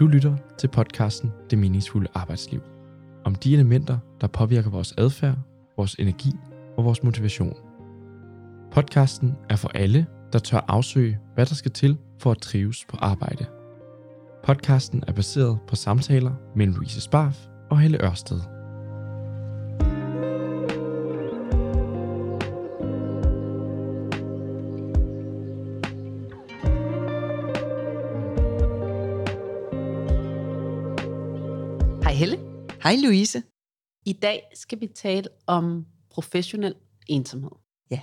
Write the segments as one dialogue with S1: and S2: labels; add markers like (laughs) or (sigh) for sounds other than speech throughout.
S1: Du lytter til podcasten Det meningsfulde arbejdsliv. Om de elementer, der påvirker vores adfærd, vores energi og vores motivation. Podcasten er for alle, der tør afsøge, hvad der skal til for at trives på arbejde. Podcasten er baseret på samtaler mellem Louise Sparf og Helle Ørsted.
S2: Hej
S3: Louise.
S2: I dag skal vi tale om professionel ensomhed.
S3: Ja.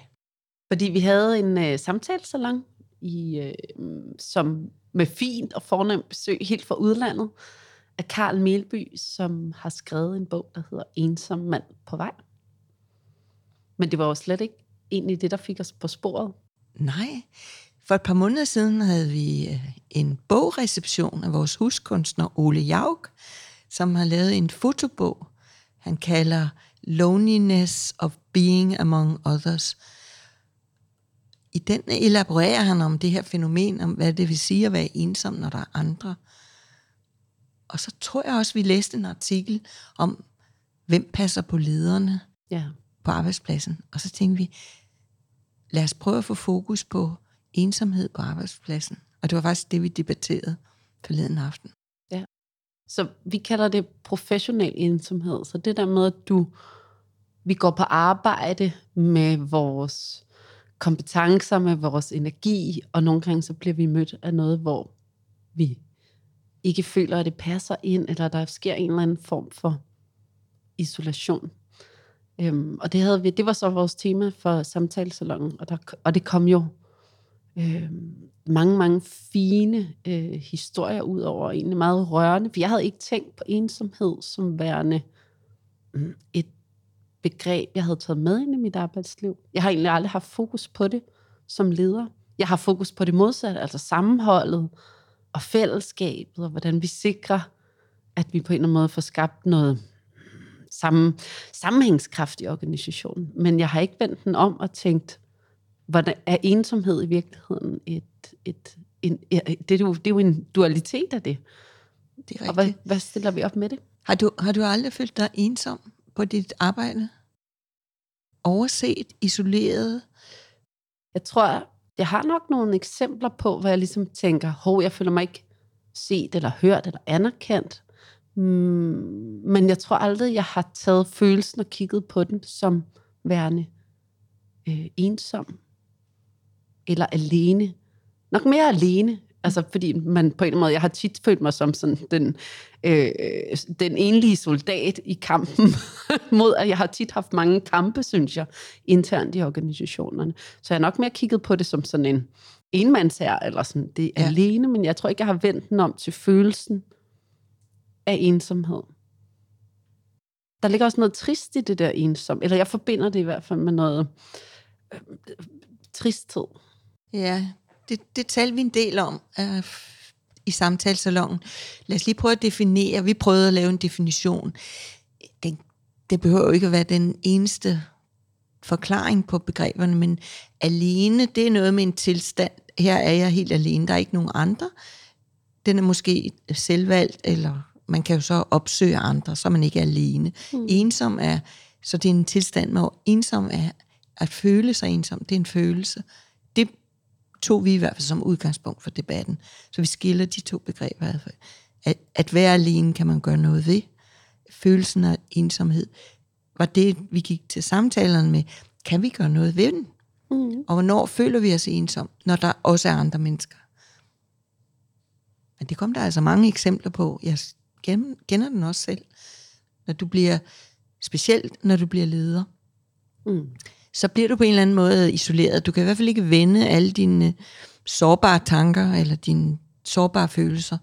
S2: Fordi vi havde en øh, samtalesalon, i, øh, som med fint og fornemt besøg helt fra udlandet af Karl Melby, som har skrevet en bog, der hedder Ensom mand på vej. Men det var jo slet ikke egentlig det, der fik os på sporet.
S3: Nej, for et par måneder siden havde vi øh, en bogreception af vores huskunstner Ole Jauk, som har lavet en fotobog, han kalder Loneliness of Being Among Others. I den elaborerer han om det her fænomen, om hvad det vil sige at være ensom, når der er andre. Og så tror jeg også, vi læste en artikel om, hvem passer på lederne
S2: Ja.
S3: på arbejdspladsen. Og så tænkte vi, lad os prøve at få fokus på ensomhed på arbejdspladsen. Og det var faktisk det, vi debatterede forleden aften.
S2: Så vi kalder det professionel ensomhed. Så det der med, at du, vi går på arbejde med vores kompetencer, med vores energi, og nogle gange så bliver vi mødt af noget, hvor vi ikke føler, at det passer ind, eller der sker en eller anden form for isolation. Øhm, og det, havde vi, det var så vores tema for samtalesalongen, og, der, og det kom jo øh, mange, mange fine øh, historier ud over, egentlig meget rørende, for jeg havde ikke tænkt på ensomhed som værende mm, et begreb, jeg havde taget med ind i mit arbejdsliv. Jeg har egentlig aldrig haft fokus på det som leder. Jeg har fokus på det modsatte, altså sammenholdet og fællesskabet, og hvordan vi sikrer, at vi på en eller anden måde får skabt noget mm, sammen, sammenhængskraft i organisationen. Men jeg har ikke vendt den om og tænkt, hvordan er ensomhed i virkeligheden et, et, en, det, er jo, det er jo en dualitet af det.
S3: Det er
S2: Og hvad,
S3: rigtigt.
S2: hvad stiller vi op med det?
S3: Har du, har du aldrig følt dig ensom på dit arbejde? Overset, isoleret?
S2: Jeg tror, jeg har nok nogle eksempler på, hvor jeg ligesom tænker, hov, jeg føler mig ikke set eller hørt eller anerkendt. Mm, men jeg tror aldrig, jeg har taget følelsen og kigget på den som værende øh, ensom eller alene. Nok mere alene. Altså, fordi man på en eller anden måde, jeg har tit følt mig som sådan den, øh, den enlige soldat i kampen (laughs) mod, at jeg har tit haft mange kampe, synes jeg, internt i organisationerne. Så jeg har nok mere kigget på det som sådan en enmandsherre, eller sådan, det er
S3: Ja.
S2: ja. alene, men jeg tror ikke, jeg har vendt den om til følelsen af ensomhed. Der ligger også noget trist i det der ensom, eller jeg forbinder det i hvert fald med noget øh, tristhed.
S3: Ja, det, det talte vi en del om øh, i samtalesalongen. Lad os lige prøve at definere. Vi prøvede at lave en definition. Det, det behøver jo ikke at være den eneste forklaring på begreberne, men alene, det er noget med en tilstand. Her er jeg helt alene, der er ikke nogen andre. Den er måske selvvalgt, eller man kan jo så opsøge andre, så er man ikke alene. Mm. Ensom er, så det er en tilstand, hvor ensom er at føle sig ensom, det er en følelse. Det tog vi i hvert fald som udgangspunkt for debatten. Så vi skiller de to begreber. At, at være alene kan man gøre noget ved. Følelsen af ensomhed var det, vi gik til samtalerne med. Kan vi gøre noget ved den?
S2: Mm.
S3: Og hvornår føler vi os ensom, når der også er andre mennesker? Men det kom der altså mange eksempler på. Jeg kender den også selv. Når du bliver, specielt når du bliver leder,
S2: Mm.
S3: Så bliver du på en eller anden måde isoleret. Du kan i hvert fald ikke vende alle dine sårbare tanker eller dine sårbare følelser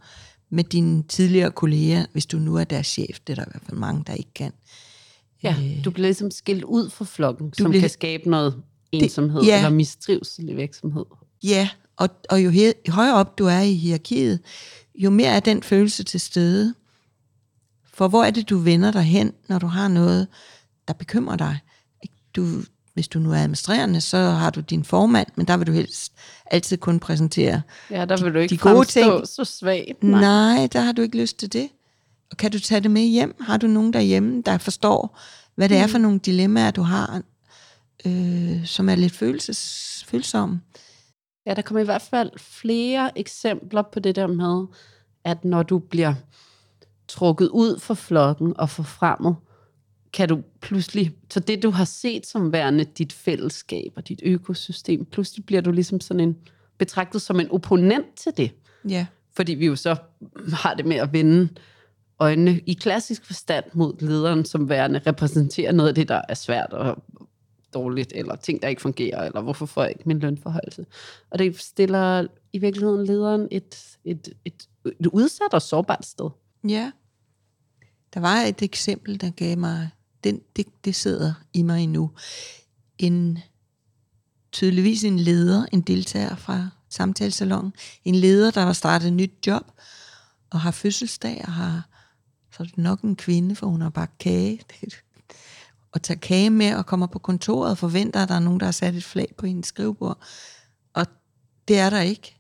S3: med dine tidligere kolleger, hvis du nu er deres chef. Det er der i hvert fald mange, der ikke kan.
S2: Ja,
S3: Øh,
S2: du bliver ligesom skilt ud fra flokken,
S3: Du
S2: som
S3: bliver-
S2: kan skabe noget ensomhed
S3: ja.
S2: eller mistrivsel i virksomhed.
S3: Ja, og, og jo højere op du er i hierarkiet, jo mere er den følelse til stede. For hvor er det, du vender dig hen, når du har noget, der bekymrer dig? Du, hvis du nu er administrerende, så har du din formand, men der vil du helst altid kun præsentere
S2: Ja, der vil du ikke
S3: de gode ting.
S2: så svagt.
S3: Nej. Nej, der har du ikke lyst til det. Og kan du tage det med hjem? Har du nogen derhjemme, der forstår, hvad det er for nogle dilemmaer, du har, øh, som er lidt følelses, følsomme?
S2: Ja, der kommer i hvert fald flere eksempler på det der med, at når du bliver trukket ud fra flokken og forfremmet, kan du pludselig, så det du har set som værende dit fællesskab og dit økosystem, pludselig bliver du ligesom sådan en, betragtet som en opponent til det.
S3: Ja.
S2: Fordi vi jo så har det med at vende øjnene i klassisk forstand mod lederen, som værende repræsenterer noget af det, der er svært og dårligt, eller ting, der ikke fungerer, eller hvorfor får jeg ikke min lønforholdelse. Og det stiller i virkeligheden lederen et, et, et, et udsat og sårbart sted.
S3: Ja. Der var et eksempel, der gav mig, den, det, det sidder i mig endnu. En, tydeligvis en leder, en deltager fra samtalesalongen, en leder, der har startet et nyt job, og har fødselsdag, og har, så er det nok en kvinde, for hun har bagt kage, (laughs) og tager kage med, og kommer på kontoret og forventer, at der er nogen, der har sat et flag på hendes skrivebord. Og det er der ikke.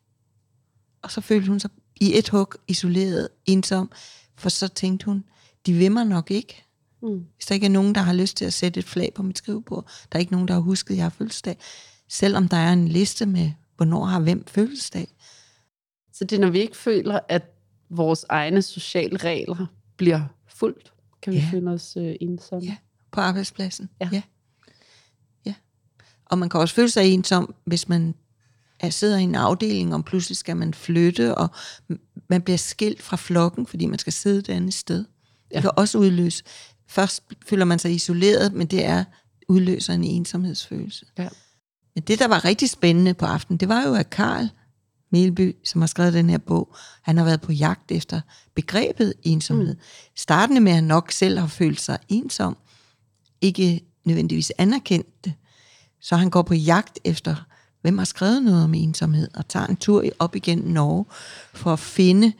S3: Og så følte hun sig i et hug isoleret, ensom, for så tænkte hun, de vil mig nok ikke.
S2: Mm.
S3: Hvis der ikke er nogen, der har lyst til at sætte et flag på mit skrivebord, der er ikke nogen, der har husket, at jeg har fødselsdag. Selvom der er en liste med, hvornår har hvem fødselsdag.
S2: Så det er, når vi ikke føler, at vores egne sociale regler bliver fuldt, kan vi
S3: Ja.
S2: føle os øh, ensomme.
S3: Ja. På arbejdspladsen.
S2: Ja.
S3: ja. Ja. Og man kan også føle sig ensom, hvis man er, sidder i en afdeling, og pludselig skal man flytte, og man bliver skilt fra flokken, fordi man skal sidde et andet sted. Det
S2: Ja.
S3: kan også udløse. Først føler man sig isoleret, men det er udløser en ensomhedsfølelse.
S2: Ja.
S3: Men det, der var rigtig spændende på aftenen, det var jo, at Karl Melby, som har skrevet den her bog, han har været på jagt efter begrebet ensomhed. Mm. Startende med, at han nok selv har følt sig ensom, ikke nødvendigvis anerkendt det. Så han går på jagt efter, hvem har skrevet noget om ensomhed, og tager en tur i- op igennem Norge for at finde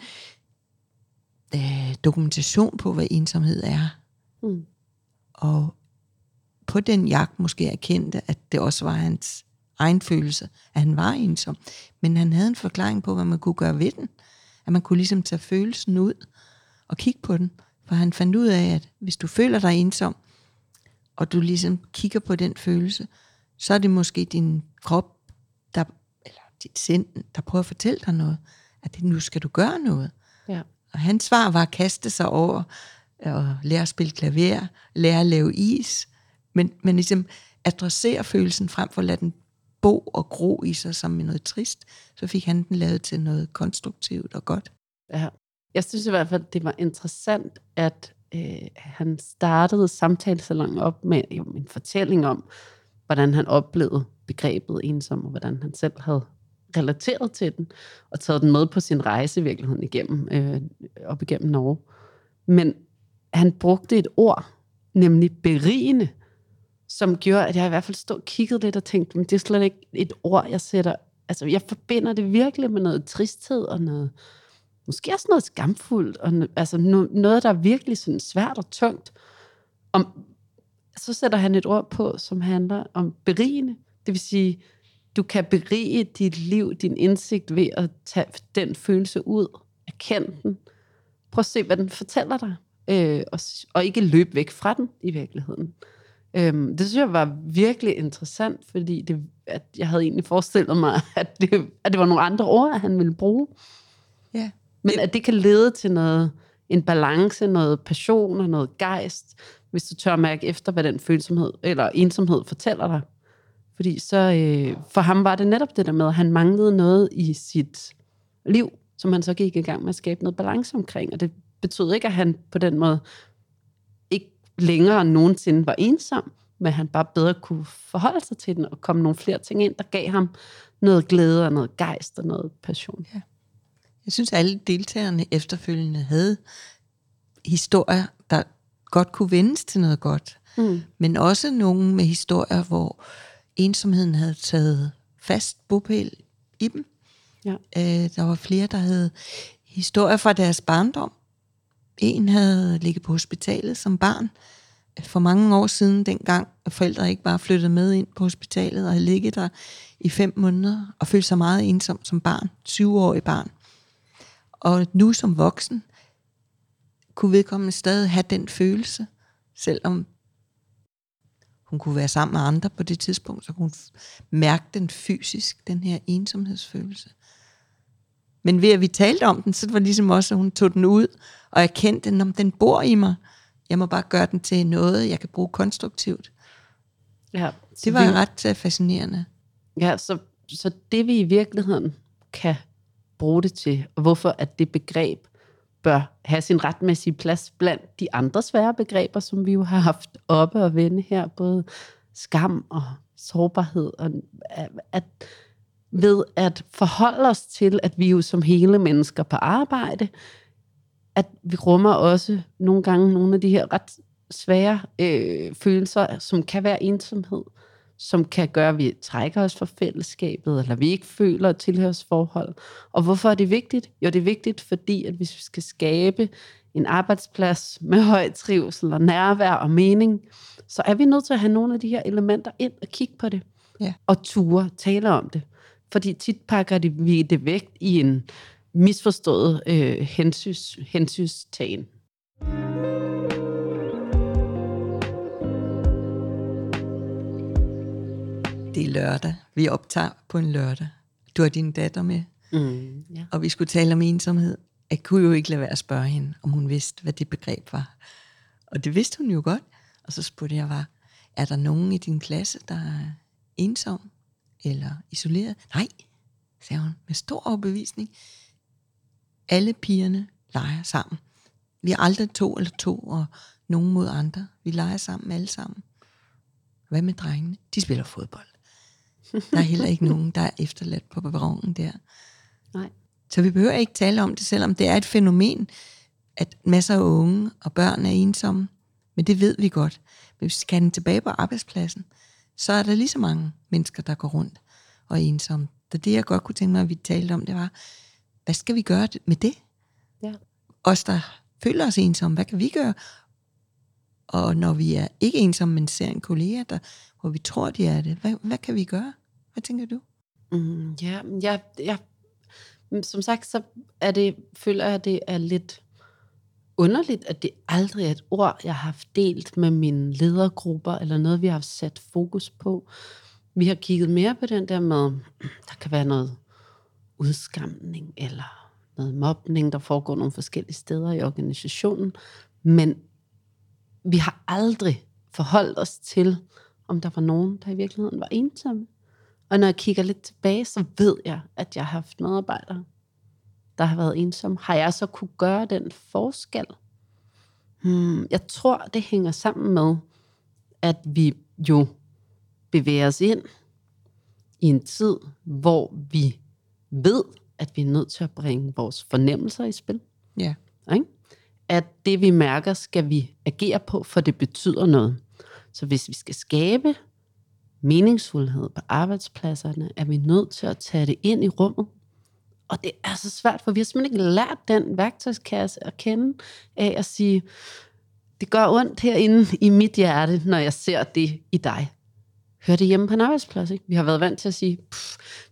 S3: øh, dokumentation på, hvad ensomhed er.
S2: Mm.
S3: Og på den jagt måske erkendte, at det også var hans egen følelse, at han var ensom. Men han havde en forklaring på, hvad man kunne gøre ved den. At man kunne ligesom tage følelsen ud og kigge på den. For han fandt ud af, at hvis du føler dig ensom, og du ligesom kigger på den følelse, så er det måske din krop, der, eller dit sind, der prøver at fortælle dig noget. At det, nu skal du gøre noget.
S2: Ja.
S3: Og hans svar var at kaste sig over og lære at spille klaver, lære at lave is, men, men ligesom adressere følelsen frem for at lade den bo og gro i sig som noget trist, så fik han den lavet til noget konstruktivt og godt.
S2: Ja. Jeg synes i hvert fald, det var interessant, at øh, han startede samtalesalongen op med jo, en fortælling om, hvordan han oplevede begrebet ensom, og hvordan han selv havde relateret til den, og taget den med på sin rejse i virkeligheden igennem, øh, op igennem Norge. Men han brugte et ord, nemlig berigende, som gjorde, at jeg i hvert fald stod og kiggede lidt og tænkte, men det er slet ikke et ord, jeg sætter, altså jeg forbinder det virkelig med noget tristhed og noget, måske også noget skamfuldt, og no- altså no, noget, der er virkelig sådan svært og tungt. Om, så sætter han et ord på, som handler om berigende. Det vil sige, du kan berige dit liv, din indsigt ved at tage den følelse ud, erkende den. Prøv at se, hvad den fortæller dig, øh, og, og ikke løbe væk fra den i virkeligheden. Øhm, det synes jeg var virkelig interessant, fordi det, at jeg havde egentlig forestillet mig, (laughs) at det, at det var nogle andre ord, han ville bruge.
S3: Ja.
S2: Men at det kan lede til noget, en balance, noget passion og noget gejst, hvis du tør mærke efter, hvad den følsomhed eller ensomhed fortæller dig. Fordi så, øh, for ham var det netop det der med, at han manglede noget i sit liv, som han så gik i gang med at skabe noget balance omkring. Og det betød ikke, at han på den måde ikke længere nogensinde var ensom, men han bare bedre kunne forholde sig til den og komme nogle flere ting ind, der gav ham noget glæde og noget gejst og noget passion.
S3: Jeg synes, alle deltagerne efterfølgende havde historier, der godt kunne vendes til noget godt.
S2: Mm.
S3: Men også nogle med historier, hvor ensomheden havde taget fast bopæl i dem.
S2: Ja.
S3: Øh, der var flere, der havde historier fra deres barndom. En havde ligget på hospitalet som barn, øh, for mange år siden, dengang forældre ikke bare flyttede med ind på hospitalet og havde ligget der i fem måneder og følte sig meget ensom som barn, 20-årig barn. Og nu som voksen, kunne vedkommende stadig have den følelse, selvom hun kunne være sammen med andre på det tidspunkt, så kunne hun mærke den fysisk, den her ensomhedsfølelse. Men ved at vi talte om den, så var det ligesom også, at hun tog den ud og erkendte, at den bor i mig. Jeg må bare gøre den til noget, jeg kan bruge konstruktivt.
S2: Ja,
S3: det var vi, ret uh, fascinerende.
S2: Ja, så, så det vi i virkeligheden kan bruge det til, og hvorfor at det begreb bør have sin retmæssige plads blandt de andre svære begreber, som vi jo har haft oppe og vende her, både skam og sårbarhed, og at ved at forholde os til, at vi jo som hele mennesker på arbejde, at vi rummer også nogle gange nogle af de her ret svære øh, følelser, som kan være ensomhed, som kan gøre, at vi trækker os fra fællesskabet, eller vi ikke føler et tilhørsforhold. Og hvorfor er det vigtigt? Jo, det er vigtigt, fordi at hvis vi skal skabe en arbejdsplads med høj trivsel og nærvær og mening, så er vi nødt til at have nogle af de her elementer ind og kigge på det. Ja. Og ture, tale om det. Fordi tit pakker de, vi det væk i en misforstået øh, hensys, hensystagen.
S3: Det er lørdag. Vi optager på en lørdag. Du har din datter med. Mm, ja. Og vi skulle tale om ensomhed. Jeg kunne jo ikke lade være at spørge hende, om hun vidste, hvad det begreb var. Og det vidste hun jo godt. Og så spurgte jeg, var, er der nogen i din klasse, der er ensom eller isoleret? Nej, sagde hun med stor overbevisning. Alle pigerne leger sammen. Vi er aldrig to eller to, og nogen mod andre. Vi leger sammen alle sammen. Hvad med drengene? De spiller fodbold. Der er heller ikke nogen, der er efterladt på perronen der.
S2: Nej.
S3: Så vi behøver ikke tale om det, selvom det er et fænomen, at masser af unge og børn er ensomme. Men det ved vi godt. Men hvis vi skal den tilbage på arbejdspladsen, så er der lige så mange mennesker, der går rundt og er ensomme. Så det, jeg godt kunne tænke mig, at vi talte om, det var, hvad skal vi gøre med det?
S2: Ja.
S3: Os, der føler os ensomme, hvad kan vi gøre? Og når vi er ikke ensomme, men ser en kollega, der, hvor vi tror, de er det, hvad, hvad kan vi gøre? Hvad tænker du?
S2: Mm, ja, ja, ja, som sagt, så er det, føler jeg, at det er lidt underligt, at det aldrig er et ord, jeg har haft delt med mine ledergrupper, eller noget, vi har sat fokus på. Vi har kigget mere på den der med, (clears throat) der kan være noget udskamning, eller noget mobning, der foregår nogle forskellige steder i organisationen, men vi har aldrig forholdt os til, om der var nogen, der i virkeligheden var ensomme. Og når jeg kigger lidt tilbage, så ved jeg, at jeg har haft medarbejdere, der har været ensomme. Har jeg så kunne gøre den forskel? Hmm, jeg tror, det hænger sammen med, at vi jo bevæger os ind i en tid, hvor vi ved, at vi er nødt til at bringe vores fornemmelser i spil.
S3: Ja.
S2: Ikke? At det, vi mærker, skal vi agere på, for det betyder noget. Så hvis vi skal skabe meningsfuldhed på arbejdspladserne, er vi nødt til at tage det ind i rummet. Og det er så svært, for vi har simpelthen ikke lært den værktøjskasse at kende af at sige, det gør ondt herinde i mit hjerte, når jeg ser det i dig hører det hjemme på en arbejdsplads. Ikke? Vi har været vant til at sige,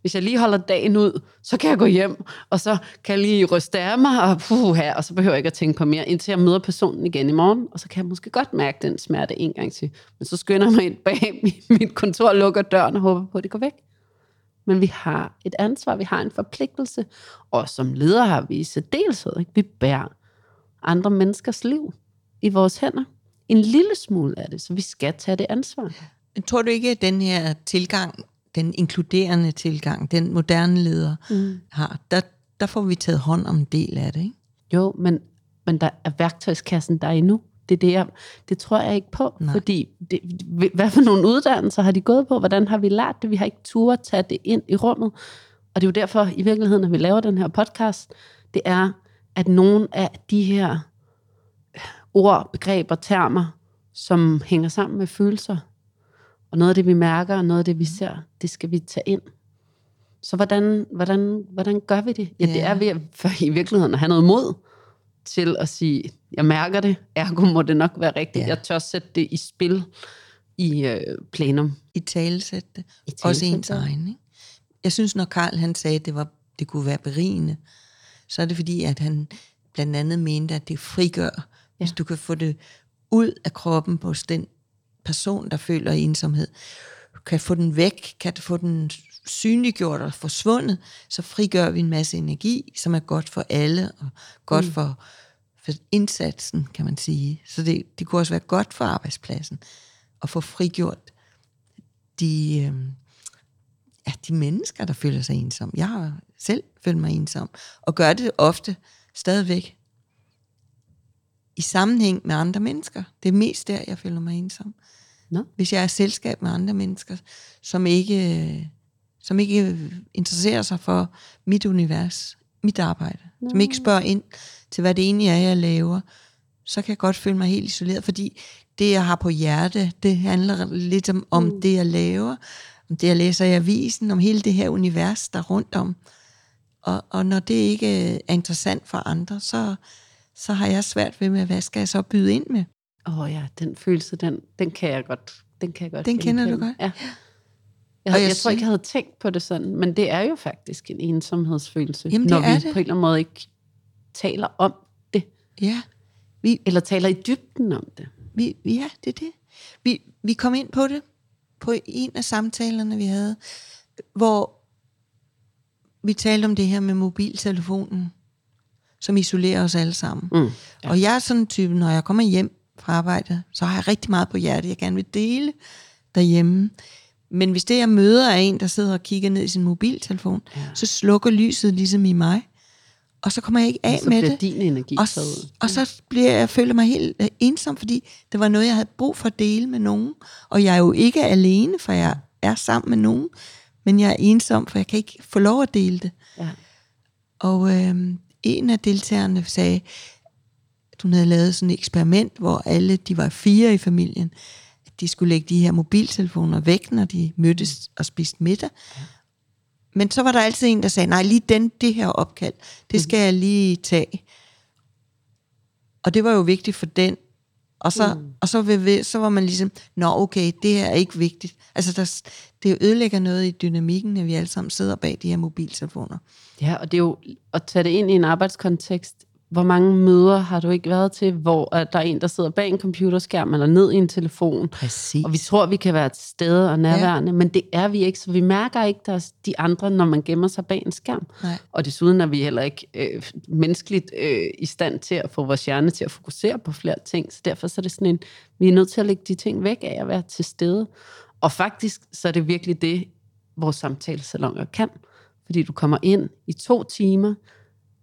S2: hvis jeg lige holder dagen ud, så kan jeg gå hjem, og så kan jeg lige ryste af mig, og, puh, her, og så behøver jeg ikke at tænke på mere, indtil jeg møder personen igen i morgen, og så kan jeg måske godt mærke den smerte en gang til. Men så skynder jeg mig ind bag (laughs) mit kontor, lukker døren og håber på, at det går væk. Men vi har et ansvar, vi har en forpligtelse, og som leder har vi i særdeleshed, ikke? vi bærer andre menneskers liv i vores hænder. En lille smule af det, så vi skal tage det ansvar.
S3: Men tror du ikke, at den her tilgang, den inkluderende tilgang, den moderne leder mm. har, der, der får vi taget hånd om en del af det, ikke?
S2: Jo, men, men der er værktøjskassen der endnu. Det, er det, jeg, det tror jeg ikke på, Nej. fordi det, hvad for nogle uddannelser har de gået på? Hvordan har vi lært det? Vi har ikke tur at tage det ind i rummet. Og det er jo derfor, i virkeligheden, når vi laver den her podcast, det er, at nogle af de her ord, begreber, termer, som hænger sammen med følelser, og noget af det, vi mærker, og noget af det, vi ser, det skal vi tage ind. Så hvordan, hvordan, hvordan gør vi det? Ja, det er ved at, for i virkeligheden at have noget mod til at sige, jeg mærker det, ergo må det nok være rigtigt.
S3: Ja.
S2: Jeg tør sætte det i spil i øh, plenum.
S3: I talesætte det.
S2: I
S3: Også
S2: talesætte
S3: ens
S2: det.
S3: egen. Ikke? Jeg synes, når Karl han sagde, at det, var, det kunne være berigende, så er det fordi, at han blandt andet mente, at det frigør, ja. hvis du kan få det ud af kroppen hos den person, der føler ensomhed. Kan få den væk, kan få den synliggjort og forsvundet, så frigør vi en masse energi, som er godt for alle, og godt mm. for, for indsatsen, kan man sige. Så det, det kunne også være godt for arbejdspladsen, at få frigjort de, øh, ja, de mennesker, der føler sig ensom. Jeg har selv følt mig ensom, og gør det ofte stadigvæk i sammenhæng med andre mennesker. Det er mest der, jeg føler mig ensom.
S2: Nå.
S3: Hvis jeg er i selskab med andre mennesker, som ikke, som ikke interesserer sig for mit univers, mit arbejde, Nå. som ikke spørger ind til, hvad det egentlig er, jeg laver, så kan jeg godt føle mig helt isoleret, fordi det, jeg har på hjerte, det handler lidt om, om mm. det, jeg laver, om det, jeg læser i avisen, om hele det her univers, der er rundt om. Og, og når det ikke er interessant for andre, så, så har jeg svært ved med, hvad skal jeg så byde ind med?
S2: Åh oh ja, den følelse, den, den kan jeg godt. Den, kan jeg godt
S3: Den kender du godt?
S2: Ja. Jeg,
S3: Og
S2: jeg,
S3: jeg
S2: tror ikke, jeg havde tænkt på det sådan, men det er jo faktisk en ensomhedsfølelse,
S3: Jamen,
S2: når vi
S3: det.
S2: på en eller anden måde ikke taler om det,
S3: Ja, vi,
S2: eller taler i dybden om det.
S3: vi, ja det er det. Vi, vi kom ind på det på en af samtalerne, vi havde, hvor vi talte om det her med mobiltelefonen, som isolerer os alle sammen.
S2: Mm.
S3: Ja. Og jeg er sådan en type, når jeg kommer hjem fra arbejde, så har jeg rigtig meget på hjertet, jeg gerne vil dele derhjemme. Men hvis det, jeg møder, er en, der sidder og kigger ned i sin mobiltelefon, ja. så slukker lyset ligesom i mig. Og så kommer jeg ikke af
S2: så
S3: med det.
S2: din energi
S3: Og,
S2: ud.
S3: og så bliver jeg, føler mig helt øh, ensom, fordi det var noget, jeg havde brug for at dele med nogen. Og jeg er jo ikke alene, for jeg er sammen med nogen. Men jeg er ensom, for jeg kan ikke få lov at dele det.
S2: Ja.
S3: Og øh, en af deltagerne sagde, at hun havde lavet sådan et eksperiment, hvor alle, de var fire i familien, de skulle lægge de her mobiltelefoner væk, når de mødtes og spiste middag. Men så var der altid en, der sagde, nej, lige den, det her opkald, det skal jeg lige tage. Og det var jo vigtigt for den. Og så, mm. og så, ved, ved, så var man ligesom, nå okay, det her er ikke vigtigt. Altså, der, det ødelægger noget i dynamikken, at vi alle sammen sidder bag de her mobiltelefoner.
S2: Ja, og det er jo at tage det ind i en arbejdskontekst. Hvor mange møder har du ikke været til, hvor at der er en, der sidder bag en computerskærm eller ned i en telefon,
S3: Præcis.
S2: og vi tror, vi kan være til stede og nærværende, ja. men det er vi ikke, så vi mærker ikke der er de andre, når man gemmer sig bag en skærm.
S3: Nej.
S2: Og desuden er vi heller ikke øh, menneskeligt øh, i stand til at få vores hjerne til at fokusere på flere ting, så derfor så er det sådan en, vi er nødt til at lægge de ting væk af at være til stede. Og faktisk så er det virkelig det, vores samtalesalonger kan. Fordi du kommer ind i to timer,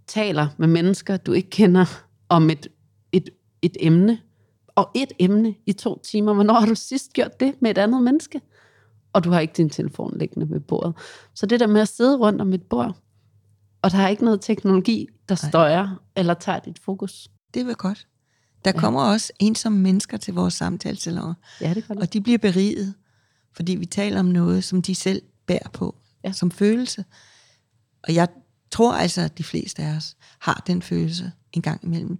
S2: taler med mennesker, du ikke kender, om et, et, et emne. Og et emne i to timer. Hvornår har du sidst gjort det med et andet menneske? Og du har ikke din telefon liggende ved bordet. Så det der med at sidde rundt om et bord, og der er ikke noget teknologi, der støjer eller tager dit fokus.
S3: Det var godt. Der ja. kommer også ensomme mennesker til vores samtalesalonger,
S2: Ja, det kan du.
S3: og de bliver beriget, fordi vi taler om noget, som de selv bærer på,
S2: ja.
S3: som følelse. Og jeg tror altså, at de fleste af os har den følelse en gang imellem.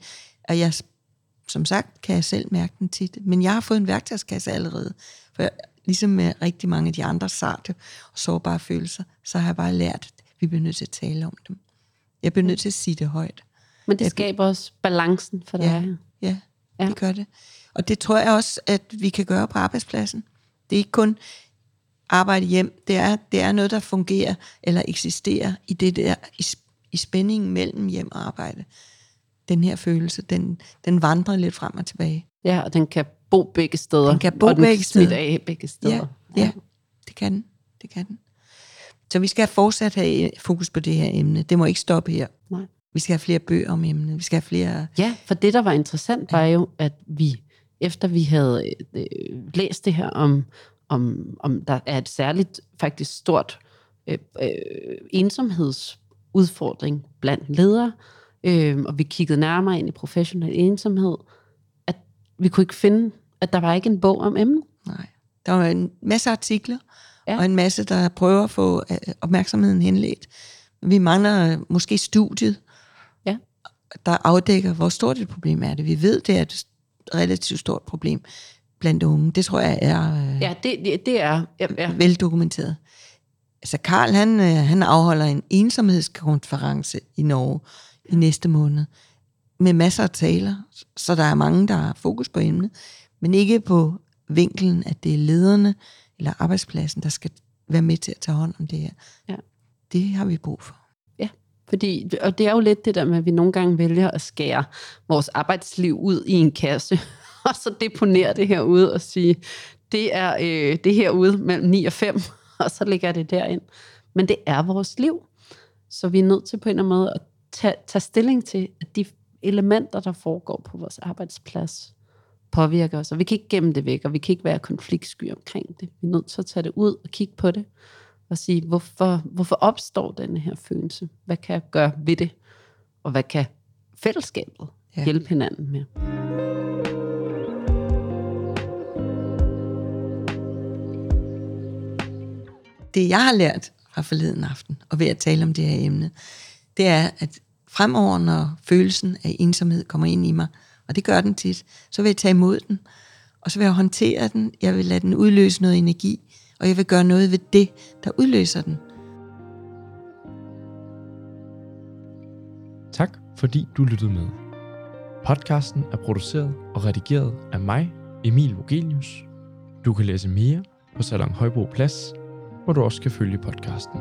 S3: Og jeg, som sagt, kan jeg selv mærke den tit. Men jeg har fået en værktøjskasse allerede. For jeg, ligesom med rigtig mange af de andre sarte og sårbare følelser, så har jeg bare lært, at vi bliver nødt til at tale om dem. Jeg bliver nødt til at sige det højt.
S2: Men det skaber også balancen for dig.
S3: Ja,
S2: Ja.
S3: ja, det gør det. Og det tror jeg også, at vi kan gøre på arbejdspladsen. Det er ikke kun arbejde hjem. Det er, det er noget, der fungerer eller eksisterer i det der, i, i spændingen mellem hjem og arbejde. Den her følelse, den, den vandrer lidt frem og tilbage.
S2: ja, og den kan bo begge steder.
S3: Den kan bo
S2: og den
S3: begge
S2: smitte
S3: steder.
S2: af begge steder.
S3: Ja, ja, det kan den. Det kan den. Så vi skal fortsat have fokus på det her emne. Det må ikke stoppe her.
S2: Nej.
S3: Vi skal have flere bøger om emnet. Vi skal have flere...
S2: Ja, for det, der var interessant, var jo, at vi, efter vi havde øh, læst det her om, om, om der er et særligt, faktisk stort øh, øh, ensomhedsudfordring blandt ledere, øh, og vi kiggede nærmere ind i professionel ensomhed, at vi kunne ikke finde, at der var ikke en bog om emnet.
S3: Nej. Der var en masse artikler,
S2: Ja.
S3: og en masse, der prøver at få øh, opmærksomheden henledt. Vi mangler øh, måske studiet.
S2: Ja.
S3: der afdækker, hvor stort et problem er det. Vi ved, det er et relativt stort problem blandt unge. Det tror jeg er øh,
S2: Ja, det, det, det er... Ja, ja.
S3: veldokumenteret. Altså Karl, han, øh, han afholder en ensomhedskonference i Norge i næste måned, med masser af taler, så der er mange, der har fokus på emnet, men ikke på vinkelen, at det er lederne eller arbejdspladsen, der skal være med til at tage hånd om det her.
S2: Ja.
S3: Det har vi brug for.
S2: Fordi, og det er jo lidt det der med, at vi nogle gange vælger at skære vores arbejdsliv ud i en kasse, (laughs) og så deponere det herude og sige, det er øh, det herude mellem 9 og 5, (laughs) og så lægger jeg det derind. Men det er vores liv. Så vi er nødt til på en eller anden måde at tage, tage stilling til, at de elementer, der foregår på vores arbejdsplads, påvirker os. Og vi kan ikke gemme det væk, og vi kan ikke være konfliktsky omkring det. Vi er nødt til at tage det ud og kigge på det, og sige, hvorfor, hvorfor opstår denne her følelse? Hvad kan jeg gøre ved det? Og hvad kan fællesskabet ja. hjælpe hinanden med?
S3: Det, jeg har lært fra forleden aften, og ved at tale om det her emne, det er, at fremover, når følelsen af ensomhed kommer ind i mig, og det gør den tit, så vil jeg tage imod den, og så vil jeg håndtere den, jeg vil lade den udløse noget energi, og jeg vil gøre noget ved det, der udløser den.
S1: Tak fordi du lyttede med. Podcasten er produceret og redigeret af mig, Emil Vogelius. Du kan læse mere på Salon Højbro Plads, hvor du også kan følge podcasten.